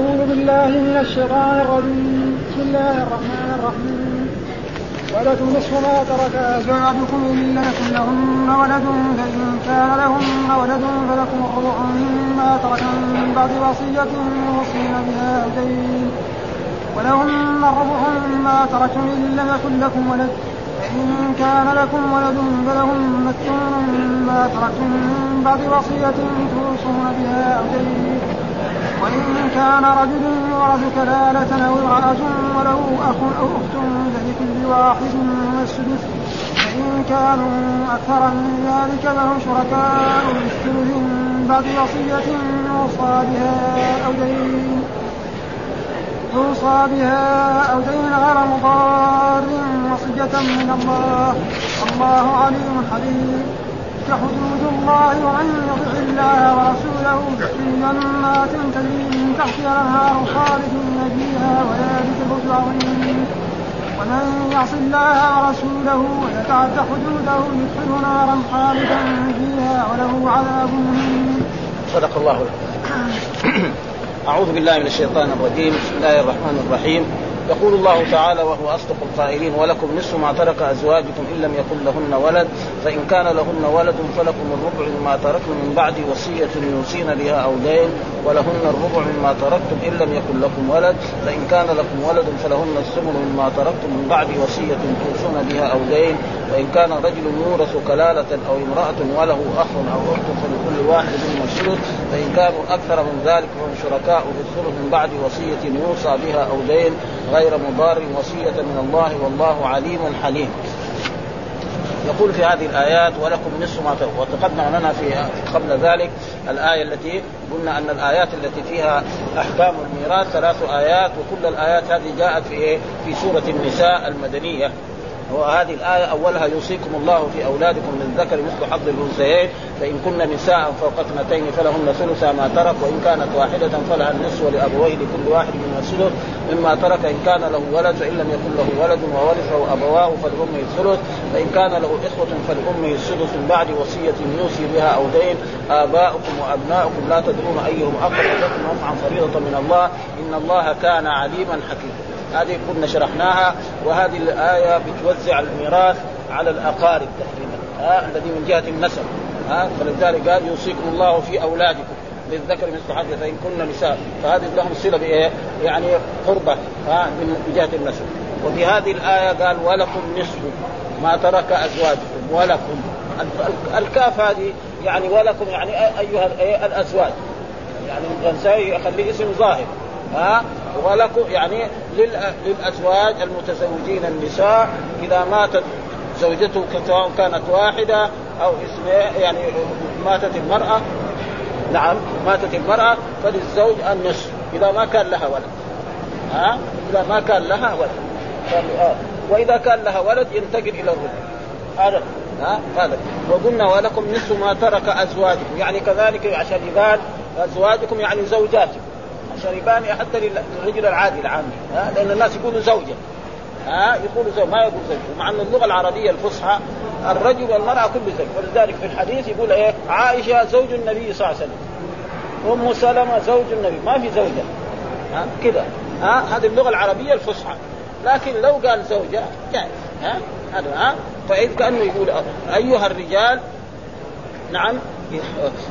أعوذ بالله من الشيطان الرجيم. بسم الله الرحمن الرحيم. ولكم نصف ما ترك أزواجكم إن يكن لهن ولد فإن كان لهن ولد فلكم الربع مما ترك من بعد وصية يوصين بها أو دين ولهن الربع مما تركتم إن لم يكن لكم ولد فإن كان لكم ولد فلهن الثمن مما تركتم من بعد وصية توصون بها أو دين وإن كان رجل يورث كلالة أو امرأة وله أخ أو أخت فلكل واحد من السدس فإن كانوا أكثر من ذلك فهم شركاء بالثلث بعد وصية يوصى بها أو دين يوصى بها أو دين غير مضار وصية من الله الله عليم حليم حدود الله ومن يطع الله ورسوله في جنات تجري من تحتها الأنهار خالدين فيها وذلك الفوز العظيم. ومن يعص الله ورسوله ويتعد حدوده يدخله نارا خالدا فيها وله عذاب مهين. صدق الله أعوذ بالله من الشيطان الرجيم. بسم الله الرحمن الرحيم. يقول الله تعالى وهو أصدق القائلين ولكم نصف ما ترك أزواجكم إن لم يكن لهن ولد فإن كان لهن ولد فلكم الربع مما تركتم من بعد وصية يوصين بها أو دين ولهن الربع مما تركتم إن لم يكن لكم ولد فإن كان لكم ولد فلهن الثمن مما تركتم من بعد وصية توصون بها أو دين وإن كان رجل يورث كلالة أو امرأة وله أخ أو أخت فلكل واحد منهم الثلث فإن كانوا أكثر من ذلك فهم شركاء في الثلث من بعد وصية يوصى بها أو دين غير مضار وصية من الله والله عليم حليم يقول في هذه الآيات ولكم نصف ما وتقدم لنا في قبل ذلك الآية التي قلنا أن الآيات التي فيها أحكام الميراث ثلاث آيات وكل الآيات هذه جاءت في إيه؟ في سورة النساء المدنية وهذه الآية أولها يوصيكم الله في أولادكم من ذكر مثل حظ الأنثيين فإن كن نساء فوق اثنتين فلهن ثلث ما ترك وإن كانت واحدة فلها النصف ولأبويه لكل واحد من الثلث مما ترك إن كان له ولد فإن لم يكن له ولد وورثه أبواه فلأمه الثلث فإن كان له إخوة فلأمه السدس من بعد وصية يوصي بها أو دين آباؤكم وأبناؤكم لا تدرون أيهم أقرب لكم نفعا فريضة من الله إن الله كان عليما حكيما. هذه كنا شرحناها وهذه الآية بتوزع الميراث على الأقارب تقريبا ها الذي من جهة النسب. ها فلذلك قال يوصيكم الله في أولادكم للذكر مثل فإن كن نساء. فهذه لهم صلة بإيه؟ يعني قربة ها من جهة النسب. وفي هذه الآية قال ولكم نصف ما ترك أزواجكم ولكم. الكاف هذه يعني ولكم يعني أيها الأزواج. يعني الإنسان يخليه اسم ظاهر. ها ولكم يعني للأزواج المتزوجين النساء إذا ماتت زوجته سواء كانت واحدة أو اثنين يعني ماتت المرأة نعم ماتت المرأة فللزوج النصف إذا ما كان لها ولد. ها؟ إذا ما كان لها ولد. وإذا كان لها ولد ينتقل إلى الربع هذا ها؟ هذا. وقلنا ولكم نصف ما ترك أزواجكم. يعني كذلك عشان يبان أزواجكم يعني زوجاتكم. عشان يبان حتى للرجل العادي العام ها؟ لأن الناس يقولوا زوجة ها؟ يقولوا زوج ما يقول زوج مع ان اللغة العربية الفصحى الرجل والمرأة كل زوج. ولذلك في الحديث يقول إيه؟ عائشة زوج النبي صلى الله عليه وسلم أم سلمة زوج النبي ما في زوجة ها؟ كذا ها؟ هذه اللغة العربية الفصحى. لكن لو قال زوجة جائز ها؟ هذا ها؟ فإذ كأنه يقول أيها الرجال نعم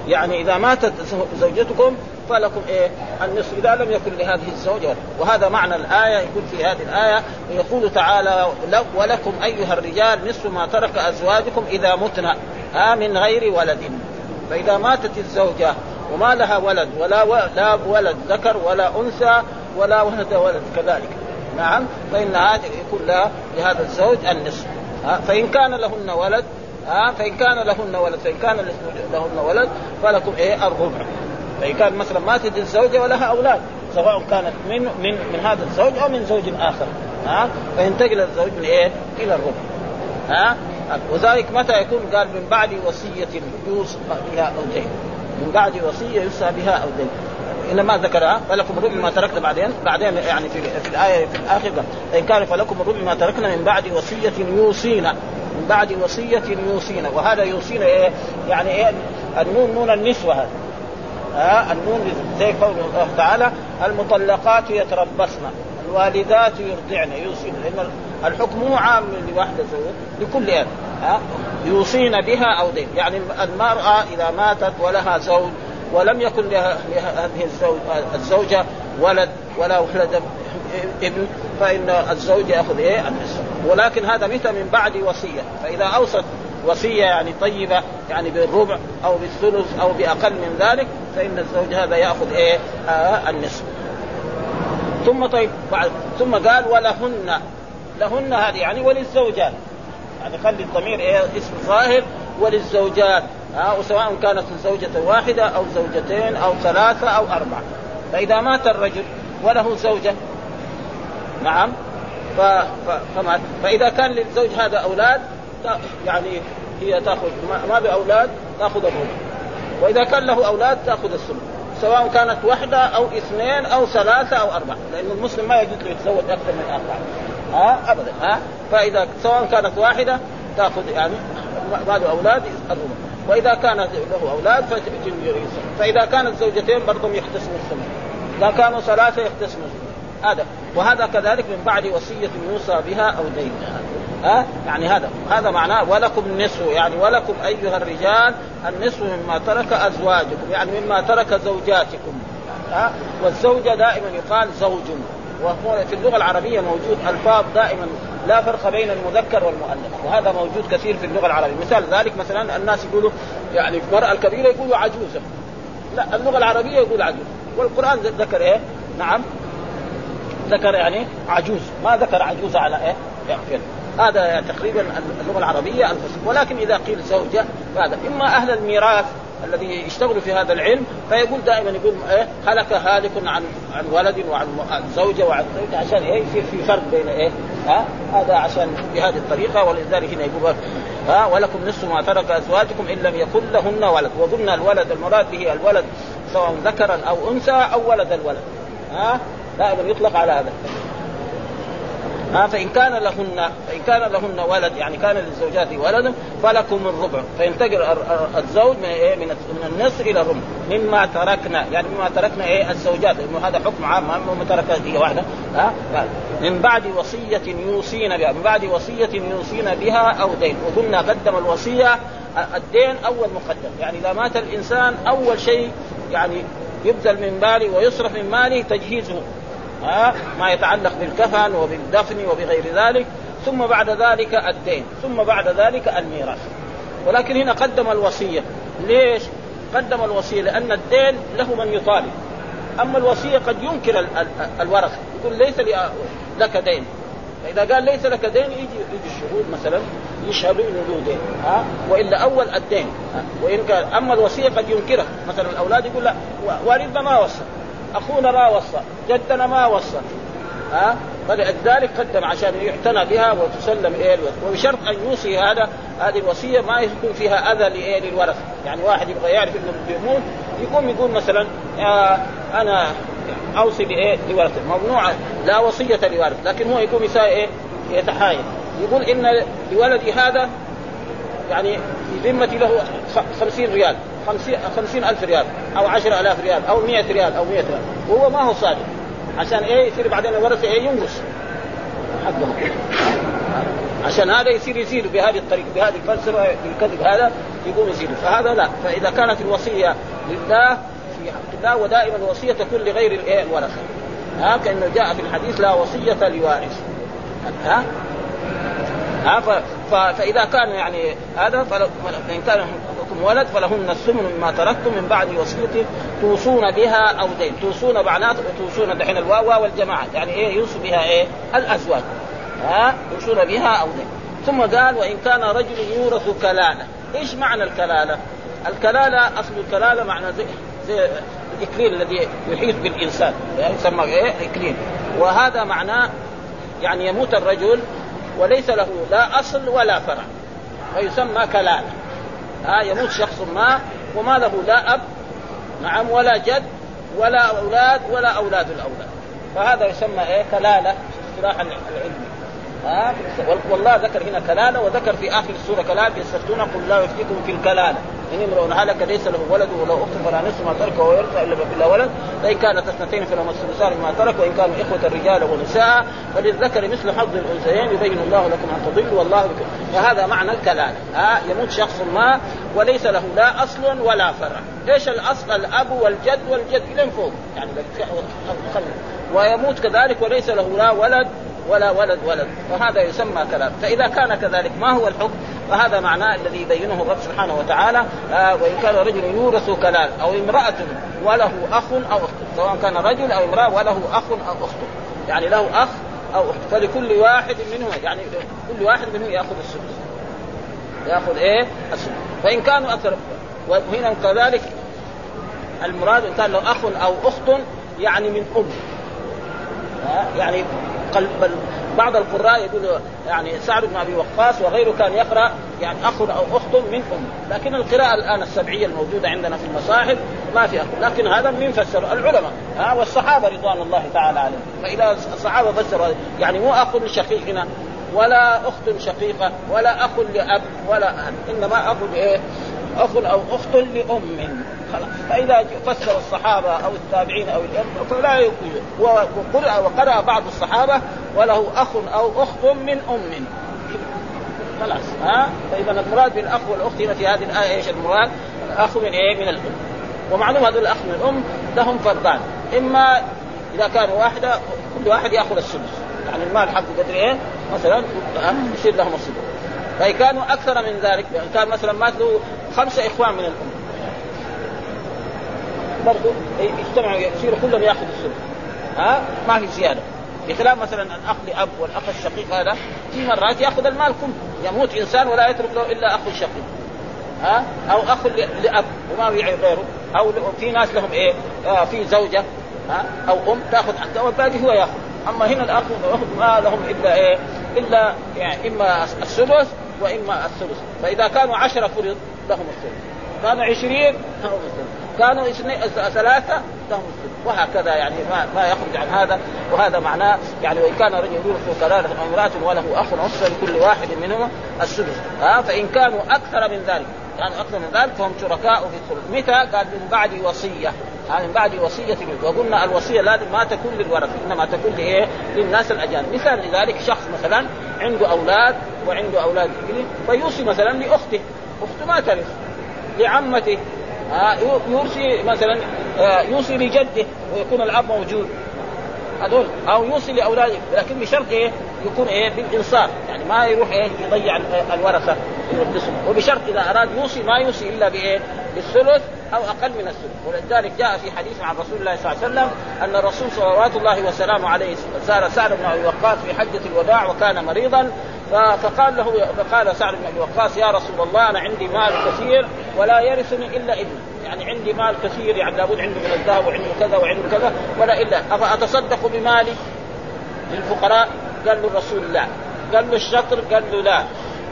يعني إذا ماتت زوجتكم فلكم إيه؟ النصف. إذا لم يكن لهذه الزوجة وهذا معنى الآية يقول في هذه الآية يقول تعالى ولكم أيها الرجال نصف ما ترك أزواجكم إذا متن ها من غير ولد. فإذا ماتت الزوجة وما لها ولد ولا و... لا ولد ذكر ولا أنثى ولا ولد ولد كذلك. نعم. فإن هذا يكون لها لهذا الزوج النصف فإن كان لهن ولد ها فإن كان لهن ولد فإن كان لهن ولد فلكم إيه الربع فإن كان مثلا ماتت الزوجة ولها أولاد سواء كانت من من من هذا الزوج أو من زوج آخر ها فينتقل الزوج من إيه؟ إلى الربع ها. وذلك متى يكون؟ قال من بعد وصية يوصى بها أو دين. من بعد وصية يوصى بها أو دين. انما ذكرها فلكم الربع ما تركنا بعدين بعدين يعني في, في الآية في الآخر ان كان فلكم الربع ما تركنا من بعد وصية يوصينا. بعد وصية يوصينا. وهذا يوصينا إيه؟ يعني إيه؟ النون نون النسوة هذا ها؟ النون زي قول الله تعالى المطلقات يتربصن الوالدات يرضعن يوصين لأن الحكم عام لواحده زوج لكل أهل ها؟ يوصين بها أو دين. يعني المرأة إذا ماتت ولها زوج ولم يكن لها هذه الزوج الزوجة ولد ولا ولد ابن فإن الزوج يأخذ إيه؟ النصف. ولكن هذا متى من بعد وصية. فإذا أوصت وصية يعني طيبة يعني بالربع أو بالثلث أو بأقل من ذلك فإن الزوج هذا يأخذ إيه؟ آه النصف. ثم طيب بعد. ثم قال ولهن. لهن هذه يعني وللزوجات. يعني خلي الضمير إيه؟ اسم ظاهر. وللزوجات. ها وسواء كانت زوجة واحدة أو زوجتين أو ثلاثة أو أربعة. فإذا مات الرجل وله زوجة نعم. ف... ف... فمات فإذا كان للزوج هذا أولاد يعني هي تأخذ ما بأولاد تأخذ الربع وإذا كان له أولاد تأخذ السنة سواء كانت واحدة أو اثنين أو ثلاثة أو أربعة. لأن المسلم ما يجوز له يتزوج أكثر من أربعة. ها؟ أبدا. ها؟ فإذا سواء كانت واحدة تأخذ يعني بعد أولاد الربع وإذا كان له أولاد فإذا كانت زوجتين برضهم يختصموا الثمن إذا كانوا ثلاثة يختصموا هذا. وهذا كذلك من بعد وصية يوصى بها أو دين ها؟ يعني هذا. هذا معناه ولكم النصف يعني ولكم أيها الرجال النصف مما ترك أزواجكم يعني مما ترك زوجاتكم. ها؟ والزوجه دائما يقال زوج. وهو في اللغة العربية موجود ألفاظ دائما لا فرق بين المذكر والمؤنث. وهذا موجود كثير في اللغة العربية. مثال ذلك مثلا الناس يقولوا يعني المرأة الكبيرة يقولوا عجوزة. لا اللغة العربية يقول عجوز. والقرآن ذكر إيه؟ نعم. ذكر يعني عجوز ما ذكر عجوز على إيه؟ يعني هذا تقريبا اللغة العربية ولكن إذا قيل زوجة فهذا إما أهل الميراث الذي يشتغل في هذا العلم فيقول دائما يقول إيه؟ هلك هالك عن عن ولد وعن زوجة وعن زوجة عشان إيه؟ يصير في فرق بين إيه؟ ها؟ هذا عشان بهذه الطريقة. ولذلك هنا يقول ها؟ ولكم نصف ما ترك أزواجكم إن لم يكن لهن ولد. وقلنا الولد المراد به الولد سواء ذكرا أو أنثى أو ولد الولد. ها؟ دائما يطلق على هذا. ها فإن كان لهن فإن كان لهن ولد يعني كان للزوجات ولد فلكم الربع. فينتقل الزوج من إيه؟ من من النصف إلى الربع. مما تركنا يعني مما تركنا إيه؟ الزوجات. لأنه هذا حكم عام مما ترك هي واحدة. ها؟ من بعد وصية يوصين بها من بعد وصية يوصين بها أو دين. وقلنا قدم الوصية الدين أول مقدم. يعني إذا مات الإنسان أول شيء يعني يبذل من ماله ويصرف من ماله تجهيزه. ها ما يتعلق بالكفن وبالدفن وبغير ذلك ثم بعد ذلك الدين ثم بعد ذلك الميراث. ولكن هنا قدم الوصية. ليش قدم الوصية؟ لأن الدين له من يطالب. أما الوصية قد ينكر الورثة. يقول ليس لك دين. فإذا قال ليس لك دين يجي يجي الشهود مثلا يشهدوا إنه له دين ها؟ وإلا أول الدين وإن كان أما الوصية قد ينكرها مثلا الأولاد يقول لا والدنا ما وصى. أخونا ما وصى جدنا ما وصى. ها؟ فلذلك قدم عشان يعتنى بها وتسلم إيه وبشرط أن يوصي هذا هذه الوصية ما يكون فيها أذى لايه للورثه، يعني واحد يبغى يعرف إنه بيموت يقوم يقول مثلا آه أنا أوصي بايه لورثة، ممنوع لا وصية لوارث، لكن هو يقوم يساوي إيه؟ يتحايل، يقول إن لولدي هذا يعني ذمتي له خمسين ريال. خمسين, خمسين ألف ريال أو عشر ألاف ريال أو مئة ريال أو مئة ريال. وهو ما هو صادق. عشان إيه يصير بعدين الورثة إيه ينقص؟ حقه عشان هذا يصير يزيد بهذه الطريقة بهذه الفلسفة الكذب هذا يقوم يزيد. فهذا لا. فإذا كانت الوصية لله في حق الله ودائما الوصية تكون لغير الإيه الورثة. ها كأنه جاء في الحديث لا وصية لوارث. ها؟ ها. فإذا كان يعني هذا فان كان لكم ولد فلهن الثمن مما تركتم من بعد وصيه توصون بها أو دين توصون معناته توصون دحين الواو والجماعه يعني إيه يوصي بها إيه الأزواج ها توصون بها أو دين ثم قال وإن كان رجل يورث كلالة إيش معنى الكلالة؟ الكلالة أصل الكلالة معنى زي, زي الإكليل الذي يحيط بالإنسان يعني يسمى إيه إكليل وهذا معناه يعني يموت الرجل وليس له لا أصل ولا فرع. فيسمى كلاله ها يموت شخص ما وما له لا أب نعم ولا جد ولا أولاد ولا أولاد الأولاد. فهذا يسمى إيه؟ كلالة في اصطلاح العلمي ها؟ والله ذكر هنا كلالة وذكر في آخر السورة كلالة يستفتون قل لا يفتيكم في الكلالة. ان امرؤ هلك ليس له ولد وله أخت فلا نصف ما ترك وهو يرثى إلا بلا ولد. فإن كانت اثنتين فلهما الثلثان مما ترك وإن كانوا إخوة رجالا ونساء فللذكر مثل حظ الأنثيين يبين الله لكم أن تضلوا والله بكم فهذا معنى الكلالة. ها؟ يموت شخص ما وليس له لا أصل ولا فرع. إيش الأصل؟ الأب والجد والجد إلى فوق. يعني ويموت كذلك وليس له لا ولد ولا ولد ولد وهذا يسمى كلام. فإذا كان كذلك ما هو الحكم؟ فهذا معناه الذي يبينه الرب سبحانه وتعالى آه وإن كان رجل يورث كلال أو امرأة وله أخ أو أخت سواء كان رجل أو امرأة وله أخ أو أخت. يعني له أخ أو أخت. فلكل واحد منهم يعني كل واحد منهم يأخذ السدس. يأخذ إيه؟ السدس. فإن كانوا أكثر وهنا كذلك المراد إن كان له أخ أو أخت يعني من أم. يعني بل بعض القراء يقول يعني سعد بن أبي وقاص وغيره كان يقرأ يعني أخ أو أخت من ام لكن القراءة الآن السبعية الموجودة عندنا في المصاحف ما في اخ لكن هذا من فسر العلماء. ها والصحابة رضوان الله تعالى عليهم. فاذا الصحابه فسروا يعني مو أخ شقيق هنا ولا أخت شقيقة ولا أخ لأب ولا أب. إنما أخ إيه أخ أو أخت لأم. فإذا فسر الصحابة أو التابعين أو فلا يقول وقرأ وقرأ بعض الصحابة وله أخ أو أخت من أم. خلاص ها؟ فإذا المراد بالأخ والأخت هنا في هذه الآية إيش المراد؟ الأخ من إيه؟ من الأم. ومعلوم هذول الأخ من الأم لهم فرضان. إما إذا كانوا واحدة كل واحد يأخذ السدس. يعني المال حقه قدر إيه؟ مثلا يصير لهم السدس. فإن كانوا أكثر من ذلك يعني كان مثلا مات له خمسة إخوان من الأم. برضه يجتمعوا يصيروا كلهم يأخذوا السدس ها؟ ما في زيادة. بخلاف مثلا الأخ لأب والأخ الشقيق هذا في مرات يأخذ المال كله. يموت إنسان ولا يترك له إلا أخ شقيق. ها؟ أو أخ لأب وما في غيره. أو في ناس لهم إيه؟ آه في زوجة. ها؟ أو أم تأخذ حتى والباقي هو يأخذ. أما هنا الأخ ما لهم إلا إيه؟ إلا يعني إما السدس وإما الثلث. فإذا كانوا عشرة فرض لهم الثلث. كانوا عشرين لهم الثلث. كانوا اثنين ثلاثة لهم وهكذا يعني ما, ما يخرج عن هذا. وهذا معناه يعني وإن كان رجل يورث كلالة أو امرأة وله أخ أخت لكل واحد منهما السدس. ها؟ فإن كانوا أكثر من ذلك. كانوا أكثر من ذلك فهم شركاء في الثلث متى؟ قال من بعد وصية. من بعد وصية وقلنا الوصية لازم ما تكون للورثة إنما تكون لإيه؟ للناس الأجانب. مثال لذلك شخص مثلا عنده أولاد وعنده أولاد فيوصي مثلا لأخته. أخته ما ترث. لعمته. يوصي مثلا آه يوصي لجده ويكون الاب موجود هذول أو يوصي لأولاده لكن بشرط إيه؟ يكون إيه؟ بالإنصاف يعني ما يروح إيه؟ يضيع الورثة وبشرط إذا أراد يوصي ما يوصي إلا بإيه؟ بالثلث أو أقل من الثلث ولذلك جاء في حديث عن رسول الله صلى الله عليه وسلم أن الرسول صلوات الله وسلامه عليه زار سعد بن أبي وقاص في حجة الوداع وكان مريضا فقال له فقال سعد بن أبي وقاص يا رسول الله أنا عندي مال كثير ولا يرثني إلا ابني. يعني عندي مال كثير يعني لابد عنده من الذهب وعنده كذا وعنده كذا ولا إلا. افاتصدق بمالي للفقراء؟ قال له الرسول لا. قال له الشطر؟ قال له لا.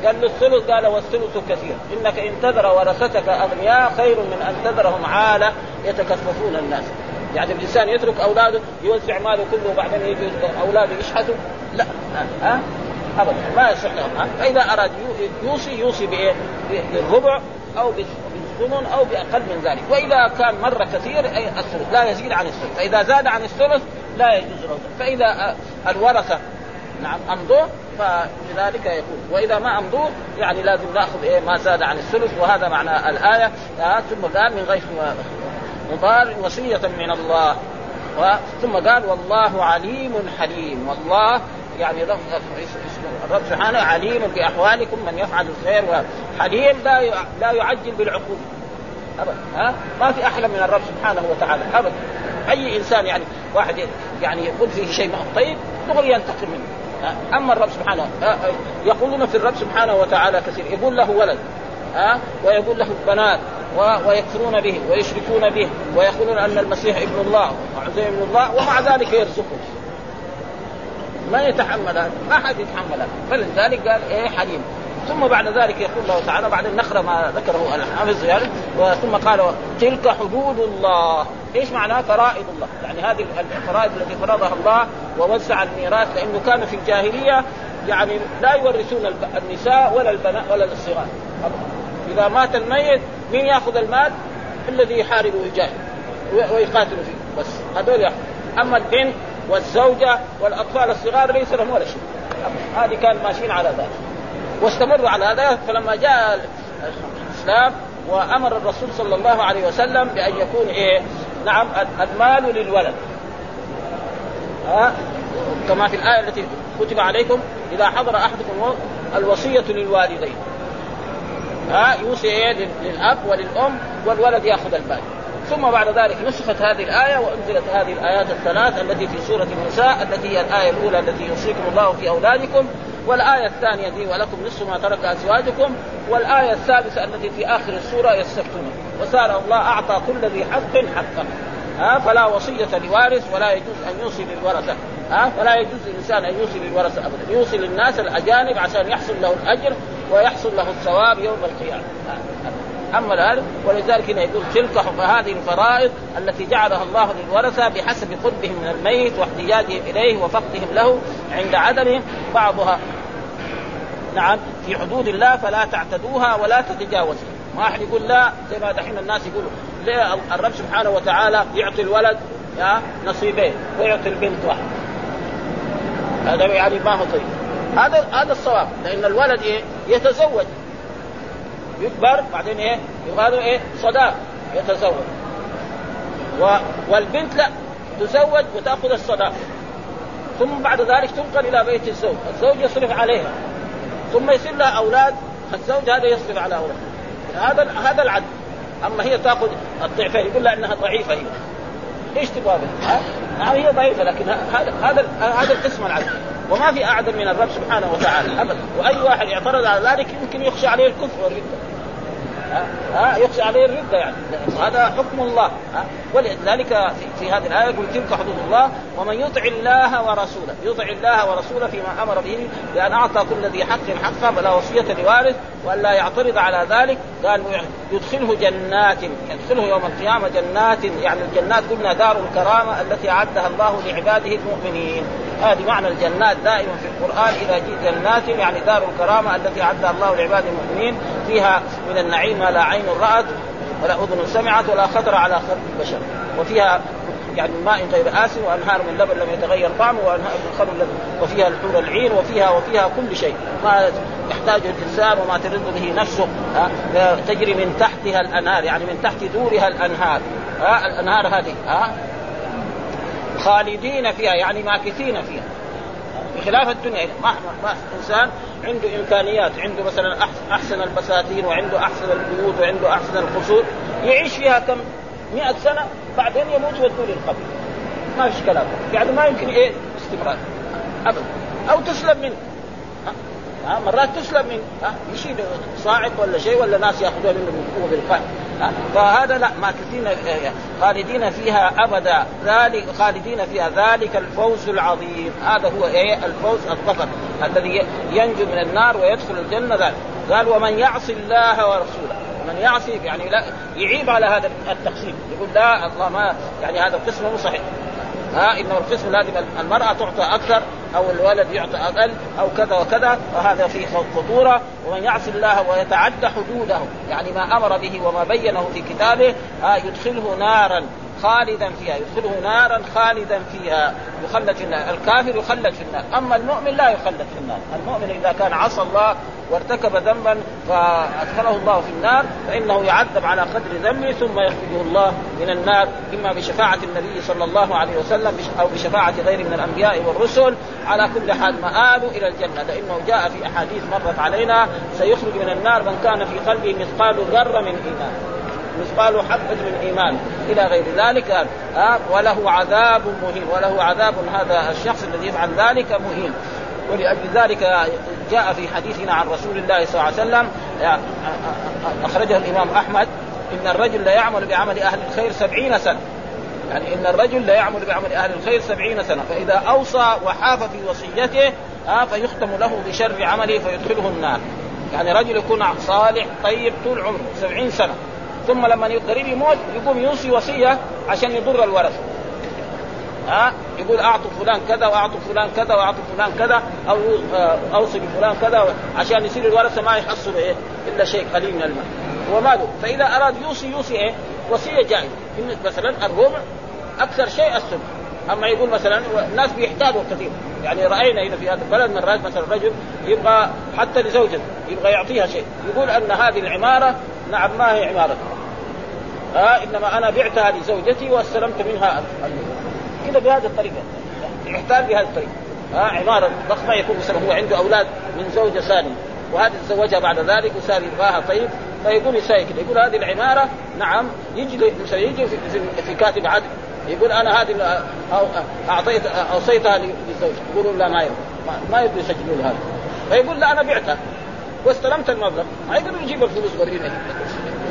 قال له الثلث؟ قال والثلث كثير. إنك إن تذر ورثتك أغنياء خير من أن تذرهم عاله يتكففون الناس. يعني الإنسان يترك أولاده يوزع ماله كله وبعدين يجي أولاده يشحتوا؟ لا. ها ابدا. ما يصح لهم. فإذا أراد يوصي يوصي بإيه؟ بالربع أو بالثمن أو بأقل من ذلك. وإذا كان مره كثير أي الثلث لا يزيد عن الثلث. فإذا زاد عن الثلث لا يجوز له. فإذا الورثة نعم أمضوه فلذلك يكون. وإذا ما أمضوه يعني لازم نأخذ إيه؟ ما زاد عن الثلث. وهذا معنى الآية. ثم قال من غير مضار وصية من الله. ثم قال والله عليم حليم. والله يعني الرب سبحانه عليم باحوالكم من يفعل الخير حليم لا لا يعجل بالعقوبه ابدا ها؟ ما في أحلى من الرب سبحانه وتعالى. ابدا أي إنسان يعني واحد يعني يقول فيه شيء طيب دغري ينتقم منه. أما الرب سبحانه يقولون في الرب سبحانه وتعالى كثير. يقول له ولد ها؟ ويقول له بنات ويكفرون به ويشركون به ويقولون أن المسيح ابن الله وعزيز ابن الله ومع ذلك يرزقه. ما يتحمل هذا ما حد يتحمل هذا. فلذلك قال إيه حليم. ثم بعد ذلك يقول الله تعالى بعد النخره ما ذكره الحافظ يعني ثم قال تلك حدود الله. إيش معناه فرائض الله. يعني هذه الفرائض التي فرضها الله ووزع الميراث لأنه كان في الجاهلية يعني لا يورثون النساء ولا البنات ولا الصغار. إذا مات الميت مين يأخذ المال؟ الذي يحارب ويجاهد ويقاتل فيه. بس هذول يأخذ. أما البنت والزوجة والأطفال الصغار ليس لهم ولا شيء. هذه كان ماشيين على ذلك. واستمروا على هذا فلما جاء الإسلام وأمر الرسول صلى الله عليه وسلم بأن يكون إيه؟ نعم المال للولد. ها؟ كما في الآية التي كتب عليكم إذا حضر أحدكم الوصية للوالدين. ها؟ يوصي إيه؟ للأب وللأم والولد يأخذ المال ثم بعد ذلك نسخت هذه الآية وأنزلت هذه الآيات الثلاث التي في سورة النساء التي هي الآية الأولى التي يوصيكم الله في أولادكم والآية الثانية دي ولكم نصف ما ترك أزواجكم والآية الثالثة التي في آخر السورة يستفتون. وسار الله أعطى كل ذي حق حقه. ها فلا وصية لوارث ولا يجوز أن يوصي للورثة ها فلا يجوز للإنسان أن يوصي للورثة أبدا. يوصي للناس الأجانب عشان يحصل له الأجر ويحصل له الثواب يوم القيامة. أما هذا ولذلك هنا يقول تلك هذه الفرائض التي جعلها الله للورثة بحسب قربهم من الميت واحتياجهم إليه وفقدهم له عند عدمهم بعضها نعم في حدود الله فلا تعتدوها ولا تتجاوزوا ما أحد يقول لا زي ما دحين الناس يقولوا ليه الرب سبحانه وتعالى يعطي الولد يا نصيبين ويعطي البنت واحد. هذا يعني ما هو طيب. هذا هذا الصواب لأن الولد يتزوج. يكبر بعدين إيه؟ يقال إيه؟ صداق يتزوج و... والبنت لا تزوج وتأخذ الصداق. ثم بعد ذلك تنقل إلى بيت الزوج، الزوج يصرف عليها. ثم يصير لها أولاد الزوج هذا يصرف على أولاد هذا هذا العدل. أما هي تأخذ الضعفين يقول لها إنها ضعيفة هي. إيش تبغى ها؟ نعم هي ضعيفة لكن هذا هذا هذا القسم العدل. وما في اعدل من الرب سبحانه وتعالى ابدا. وأي واحد يعترض على ذلك يمكن يخشى عليه الكفر والرده ها؟ يخشى عليه الردة يعني. هذا حكم الله ولذلك في, هذه الآية يقول تلك حدود الله ومن يطع الله ورسوله. يطع الله ورسوله فيما أمر به بأن أعطى كل ذي حق حقه فلا وصية لوارث وأن لا يعترض على ذلك. قال يدخله جنات يدخله يوم القيامة جنات يعني الجنات قلنا دار الكرامة التي أعدها الله لعباده المؤمنين. هذه معنى الجنات دائما في القرآن إذا جئت جنات يعني دار الكرامة التي أعدها الله لعباده المؤمنين فيها من النعيم ما لا عين رأت ولا أذن سمعت ولا خطر على خلق البشر. وفيها يعني ماء غير آسن وأنهار من لبن لم يتغير طعمه وأنهار من خمر وفيها الحور العين وفيها وفيها كل شيء. ما يحتاجه الانسان وما ترد به نفسه تجري من تحتها الأنهار يعني من تحت دورها الأنهار. ها؟ الأنهار هذه خالدين فيها يعني ماكثين فيها. بخلاف الدنيا ما ما انسان عنده إمكانيات عنده مثلا أحسن البساتين وعنده أحسن البيوت وعنده أحسن القصور يعيش فيها كم؟ مئة سنة بعدين يموت ويدخل القبر. ما فيش كلام. يعني ما يمكن إيه؟ استمرار. ابدا. أو تسلم منه. ها؟ مرات تسلم من ها؟ يشيل صاعق ولا شيء ولا ناس ياخذوها منه من بالقهر فهذا لا ماكثين خالدين فيها أبدا. ذلك خالدين فيها. ذلك الفوز العظيم. هذا هو إيه؟ الفوز الظفر الذي ينجو من النار ويدخل الجنة. ذلك. قال ومن يعص الله ورسوله. من يعصي يعني لا يعيب على هذا التقسيم. يقول لا الله ما يعني هذا القسم مو صحيح. ها إنه القسم لازم المرأة تعطى أكثر أو الولد يعطى أقل أو كذا وكذا وهذا فيه خطورة ومن يعص الله ويتعدى حدوده يعني ما أمر به وما بينه في كتابه ها يدخله نارا خالدا فيها يدخله نارا خالدا فيها. يخلد في النار. الكافر يخلد في النار. أما المؤمن لا يخلد في النار. المؤمن إذا كان عصى الله وارتكب ذنبا فأدخله الله في النار فإنه يعذب على قدر ذنبه ثم يخرجه الله من النار إما بشفاعة النبي صلى الله عليه وسلم أو بشفاعة غيره من الأنبياء والرسل على كل حال مآله إلى الجنة. لأنه جاء في أحاديث مرت علينا سيخرج من النار من كان في قلبه مثقال ذرة من إيمان. مثقال حبة من إيمان. إلى غير ذلك آه وله عذاب مهين. وله عذاب هذا الشخص الذي يفعل ذلك مهين. ولأجل ذلك جاء في حديثنا عن رسول الله صلى الله عليه وسلم أخرجه الإمام أحمد إن الرجل لا يعمل بعمل أهل الخير سبعين سنة. يعني إن الرجل لا يعمل بعمل أهل الخير سبعين سنة فإذا أوصى وحاف في وصيته آه فيختم له بشر عمله فيدخله النار. يعني رجل يكون صالح طيب طول عمره سبعين سنة. ثم لما قريب يموت يقوم يوصي وصية عشان يضر الورثة. ها؟ يقول أعطوا فلان كذا وأعطوا فلان كذا وأعطوا فلان كذا أو اوصي بفلان كذا عشان يصير الورثة ما يحصلوا إيه؟ إلا شيء قليل من المال. هو ماله فإذا أراد يوصي يوصي إيه؟ وصية جائزة. مثلا الربع أكثر شيء السنة أما يقول مثلا الناس بيحتاجوا كثير. يعني رأينا هنا في هذا البلد مرات مثلا رجل يبغى حتى لزوجته يبغى يعطيها شيء. يقول أن هذه العمارة نعم ما هي عمارته ها؟ آه إنما أنا بعتها لزوجتي وأستلمت منها كذا بهذه الطريقة. يحتاج بهذه الطريقة. ها عمارة ضخمة يكون مثلا هو عنده أولاد من زوجه ثانية وهذه تزوجها بعد ذلك وصار يبغاها طيب. فيقول يساوي كذا يقول هذه العمارة نعم يجي مثلا يجي في, في, كاتب عدل. يقول أنا هذه اعطيت أوصيتها للزوج يقولوا لا ما يبغى. ما يبغوا يسجلوا هذا. فيقول لا أنا بعتها. واستلمت المبلغ. ما يقدروا يجيب الفلوس ورينا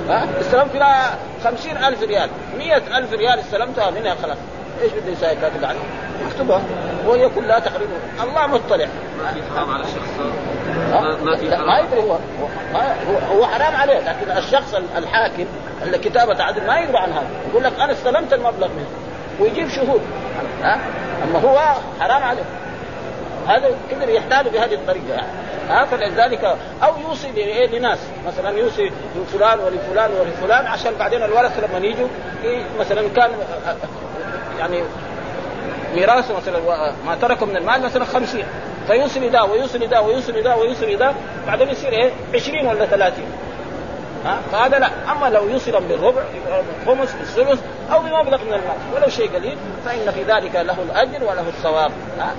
ها؟ استلمت لها خمسين ألف ريال. مئة ألف ريال استلمتها منها خلاص. إيش بده يساوي كاتب عليه يكتبها وهي كلها تقريبا. الله مطلع. ما في حرام على الشخص. ما في ما يدري هو هو, هو حرام عليه لكن الشخص الحاكم اللي كتابة عدل ما يدري عن هذا يقول لك أنا استلمت المبلغ منه. ويجيب شهود. ها؟ أما هو حرام عليه. هذا كذا يحتال بهذه الطريقة يعني. ها فلذلك أو يوصي لناس. مثلا يوصي لفلان ولفلان ولفلان عشان بعدين الورثه لما يجوا مثلا كان يعني ميراثه مثلا ما تركه من المال مثلا خمسين. فيوصي لذا ويوصي لذا ويوصي لذا ويوصي لذا بعدين يصير إيه 20 ولا 30 ها فهذا لا. أما لو يوصل بالربع خمس بالثلث أو بمبلغ من المال ولو شيء قليل فإن في ذلك له الأجر وله الثواب.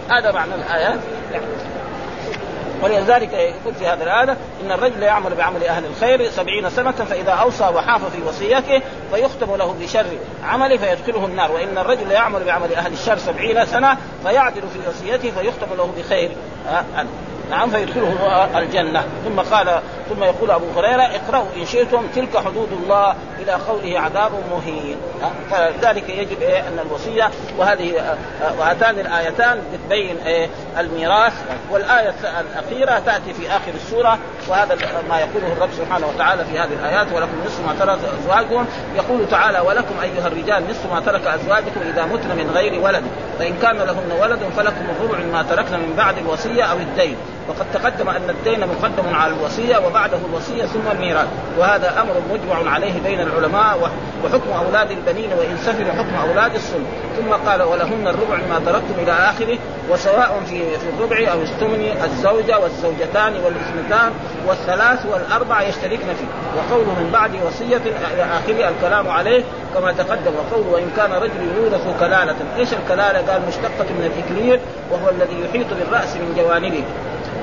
هذا معنى الايات ولذلك يقول في هذا الآية إن الرجل يعمل بعمل أهل الخير سبعين سنة فإذا أوصى وحاف في وصيته فيختم له بشر عمله فيدخله النار. وإن الرجل يعمل بعمل أهل الشر سبعين سنة فيعدل في وصيته فيختم له بخير. نعم فيدخله الجنة. ثم قال ثم يقول أبو هريرة اقرأوا إن شئتم تلك حدود الله إلى قوله عذاب مهين. فذلك يجب إيه أن الوصية وهذه وهاتان الآيتان بتبين إيه الميراث. والآية الأخيرة تأتي في آخر السورة وهذا ما يقوله الرب سبحانه وتعالى في هذه الآيات ولكم نصف ما ترك أزواجكم. يقول تعالى ولكم أيها الرجال نصف ما ترك أزواجكم إذا متن من غير ولد فإن كان لهن ولد فلكم الربع ما تركن من بعد الوصية أو الدين. وقد تقدم أن الدين مقدم على الوصية وبعده الوصية ثم الميراث وهذا أمر مجمع عليه بين العلماء وحكم أولاد البنين وإن سفروا حكم أولاد الصلب. ثم قال ولهن الربع ما تركتم إلى آخره وسواء في في الربع أو الثمن الزوجة والزوجتان والاثنتان والثلاث والأربع يشتركن فيه. وقوله من بعد وصية إلى آخره الكلام عليه كما تقدم وقوله وإن كان رجل يورث كلالة. إيش الكلالة؟ قال مشتقة من الإكليل وهو الذي يحيط بالرأس من جوانبه.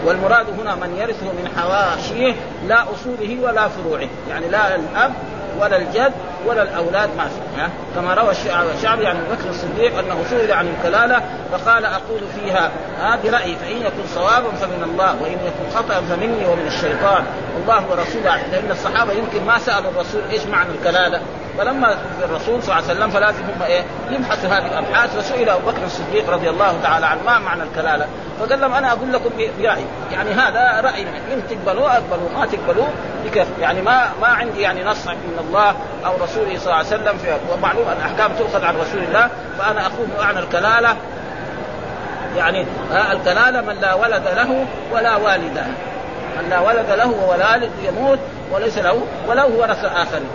والمراد هنا من يرثه من حواشيه لا أصوله ولا فروعه. يعني لا الأب ولا الجد ولا الأولاد ما كما روى الشعبي عن بكر الصديق أنه سئل عن الكلالة فقال أقول فيها ها؟ برأيي فإن يكن صوابا فمن الله وإن يكن خطا فمني ومن الشيطان. الله ورسوله لأن الصحابة يمكن ما سألوا الرسول إيش معنى الكلالة؟ فلما الرسول صلى الله عليه وسلم فلازم هم إيه يبحثوا هذه الأبحاث فسئل أبو بكر الصديق رضي الله تعالى عنه ما معنى الكلالة؟ فقال لهم أنا أقول لكم برأيي يعني هذا رأي إن تقبلوه اقبلوه ما تقبلوه بكيف؟ يعني ما ما عندي يعني نص من الله أو رسوله صلى الله عليه وسلم في ومعلوم أن الاحكام تؤخذ عن رسول الله فأنا أقول معنى الكلالة. يعني الكلالة من لا ولد له ولا والد من لا ولد له ووالد يموت وليس له ولو ورث اخرين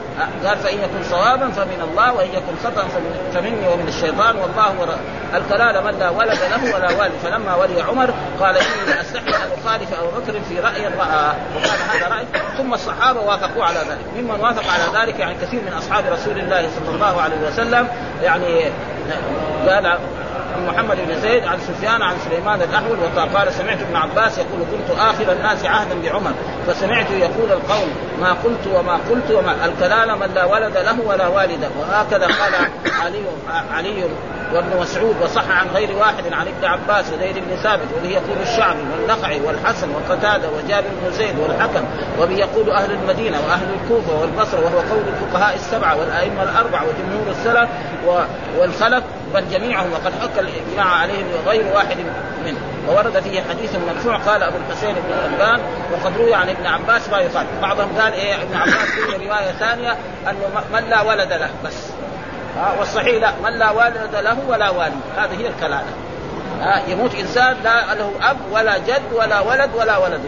قال فان يكن صوابا فمن الله وان يكن خطا فمني ومن الشيطان والله ور... الكلال من لا ولد له ولا والد. فلما ولي عمر قال إني أستحي أن أخالف أبو بكر في رأي راه وكان هذا رأي. ثم الصحابة وافقوا على ذلك. ممن وافق على ذلك يعني كثير من أصحاب رسول الله صلى الله عليه وسلم. يعني قال عن محمد بن زيد عن سفيان عن سليمان الأحول وقال سمعت ابن عباس يقول كنت آخر الناس عهدا بعمر فسمعت يقول القول ما قلت وما قلت وما الكلام من لا ولد له ولا والد وهكذا قال علي علي وابن مسعود وصح عن غير واحد عن ابن عباس وزيد بن ثابت وبه يقول الشعبي والنخعي والحسن وقتادة وجابر بن زيد والحكم وبه يقول أهل المدينة وأهل الكوفة والبصره وهو قول الفقهاء السبعة والأئمة الأربعة وجمهور السلف والخلف بل جميعهم وقد حكى الإجماع عليهم غير واحد منه. وورد فيه حديث مرفوع قال أبو الحسين بن الالبان وقد روي عن ابن عباس ما يقال. بعضهم قال إيه ابن عباس في رواية ثانية انه من لا ولد له بس. والصحيح لا من لا والد له ولا والد. هذه هي الكلالة. يموت إنسان لا له أب ولا جد ولا ولد ولا ولد.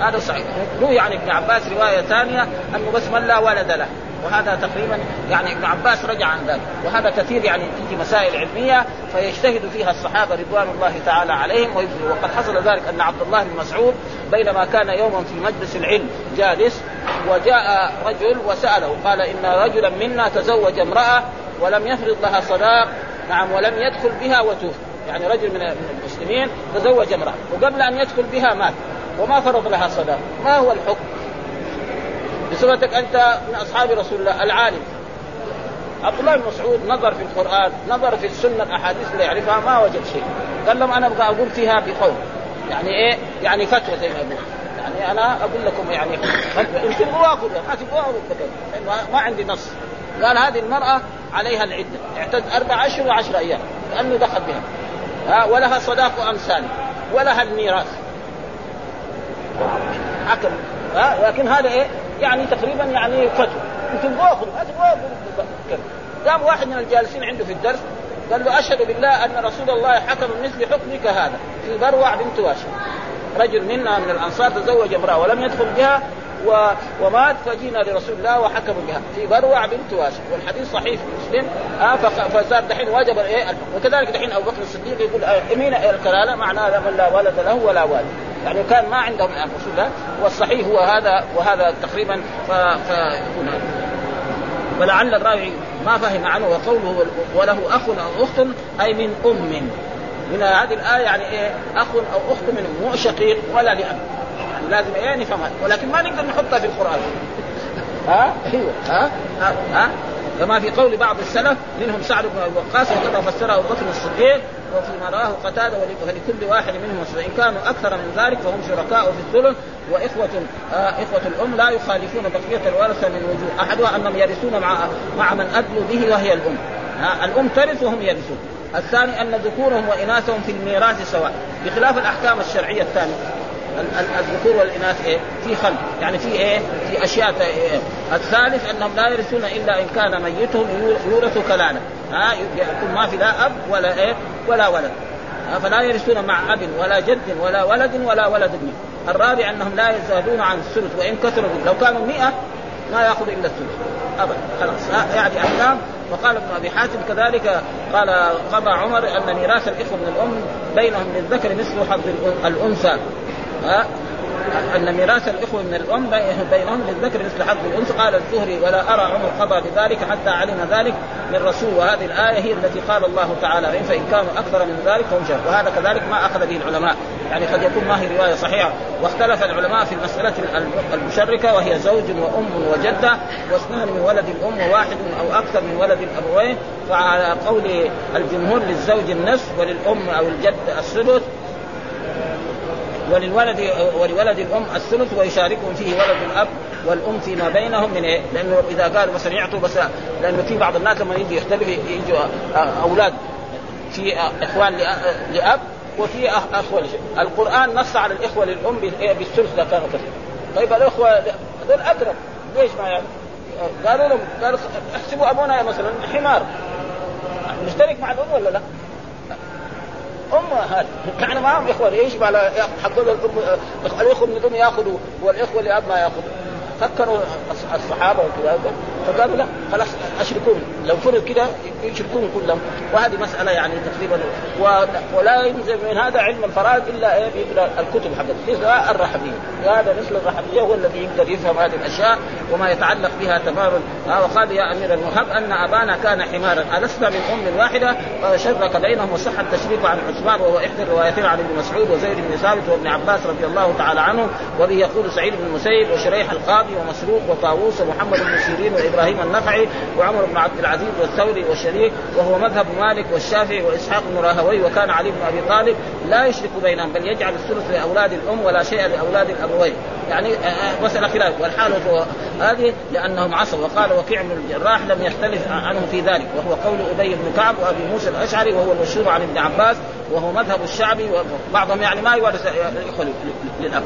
هذا صحيح. روي عن ابن عباس رواية ثانية أنه بس من لا ولد له. وهذا تقريبا يعني ابن عباس رجع عن ذلك. وهذا كثير يعني في مسائل علمية فيجتهد فيها الصحابة رضوان الله تعالى عليهم وقد حصل ذلك أن عبد الله بن مسعود بينما كان يوما في مجلس العلم جالس وجاء رجل وسأله قال إن رجلا منا تزوج امرأة ولم يفرض لها صداق نعم ولم يدخل بها وتوفي يعني رجل من المسلمين تزوج امرأة وقبل أن يدخل بها مات وما فرض لها صداق. ما هو الحكم؟ بصفتك أنت من أصحاب رسول الله العالم. عبد الله بن مسعود نظر في القرآن نظر في السنة الأحاديث اللي يعرفها ما وجد شيء. قال لهم أنا أبغى أقول فيها بقول. يعني إيه؟ يعني فتوى زي ما أقول يعني أنا أقول لكم يعني إن تبغوا اخذها ما تبغوا ما عندي نص. قال هذه المرأة عليها العدة. اعتد أربع اشهر وعشر أيام. لأنه دخل بها. ها ولها صداق امثال ولها الميراث. حكم ها لكن هذا إيه؟ يعني تقريبا يعني فتوى. ما تبغوا قام واحد من الجالسين عنده في الدرس قال له أشهد بالله أن رسول الله حكم مثل حكمك هذا. في بروع بنت واشم. رجل منا من الأنصار تزوج امرأة ولم يدخل بها و... ومات فجينا لرسول الله وحكم بها. في بروع بنت واشم والحديث صحيح في مسلم. آه فصار دحين وجب إيه وكذلك دحين أبو بكر الصديق يقول يمين آه الكلالة معناه من لا ولد له ولا والد. يعني كان ما عندهم رسول الله والصحيح هو هذا وهذا تقريبا ف... ف... ولعل الراوي ما فهم عنه وقوله وله أخ أو أخت أي من أم. من هذه الآية يعني إيه أخ أو أخت من مو شقيق ولا لأب. لازم إيه نفهمها ولكن ما نقدر نحطها في القرآن. ها؟ أيوه. ها؟ ها, ها؟ كما في قول بعض السلف منهم سعد بن أبي وقاص وكذا فسره أبو بكر الصديق وفيما رواه قتادة ولكل واحد منهم فان كانوا أكثر من ذلك فهم شركاء في الثلث واخوه آه إخوة الأم لا يخالفون بقية الورثة من وجوه أحدها أنهم يرثون مع مع من أدلوا به وهي الأم. آه الأم ترث وهم يرثون. الثاني أن ذكورهم وإناثهم في الميراث سواء. بخلاف الأحكام الشرعية الثانية. الذكور والإناث إيه؟ في خلق. يعني في إيه؟ في أشياء إيه؟ الثالث أنهم لا يرثون إلا إن كان ميتهم يورث كلاله ها؟ يكون ما في لا أب ولا إيه؟ ولا ولد. فلا يرثون مع أب ولا جد ولا ولد ولا ولد ابن. الرابع أنهم لا يزادون عن الثلث وإن كثروا. لو كانوا 100 ما يأخذ إلا الثلث. ابدا. خلاص. يعني احكام وقال ابن أبي حاتم كذلك قال قضى عمر أن ميراث الإخوة من الأم بينهم للذكر مثل حظ الأنثى. ها أن ميراث الإخوة من الأم بينهم للذكر مثل حظ الأنثى. قال الزهري ولا أرى عمر قضى بذلك حتى علم ذلك من رسول. وهذه الآية هي التي قال الله تعالى فإن كانوا أكثر من ذلك فهم شر وهذا كذلك ما أخذ به العلماء. يعني قد يكون ما هي رواية صحيحة. واختلف العلماء في المسألة المشركة وهي زوج وأم وجدة واثنان من ولد الأم وواحد أو أكثر من ولد الأبوين. فعلى قول الجمهور للزوج النصف وللأم أو الجد السدس. وللولد ولولد الأم الثلث ويشاركهم فيه ولد الأب والأم فيما بينهم من إيه؟ لأنه إذا قالوا مثلا يعطوا بس لأنه في بعض الناس لما يجي يختلف يجوا أولاد في إخوان لأب وفي أخوة القرآن نص على الإخوة للأم بالثلث اذا كانوا كثير طيب الإخوة هذول اقرب ليش ما يعني؟ قالوا لهم قالوا احسبوا أبونا مثلا حمار نشترك مع الأم ولا لا؟ هذه يعني معهم اخوه يجب على حقول الام الاخوه من الام ياخذوا والإخوة الاب ما ياخذوا فكروا الصحابة وكذا. فقالوا لا خلاص أشركوهم. لو فرض كده يشركوهم كلهم. وهذه مسألة يعني تقريبا ولا ينزل من هذا علم الفرائض إلا إيه؟ بيقرا الكتب حقت مثل الرحبية. هذا مثل الرحبية هو الذي يقدر يفهم هذه الأشياء وما يتعلق بها تماما. وقال يا أمير المهب أن أبانا كان حمارا. السنا من أم واحدة؟ فشرك بينهم وصح التشريك عن عثمان وهو إحدى الروايتين عن ابن مسعود وزيد بن ثابت وابن عباس رضي الله تعالى عنه وبه يقول سعيد بن المسيب وشريح القاضي ومسروق وطاووس ومحمد بن سيرين وابراهيم النخعي وعمر بن عبد العزيز والثوري والشريك وهو مذهب مالك والشافعي وإسحاق بن راهوي وكان علي بن أبي طالب. لا يشرك بينهم بل يجعل الثلث لأولاد الأم ولا شيء لأولاد الأبوين. يعني مسألة خلاف. والحال هذه لأنهم عصوا وقال وكيع بن الجراح لم يختلف عنهم في ذلك. وهو قول أبي بن كعب وأبي موسى الأشعري وهو المشهور عن ابن عباس وهو مذهب الشعبي وبعضهم يعني ما الإخوة للأب.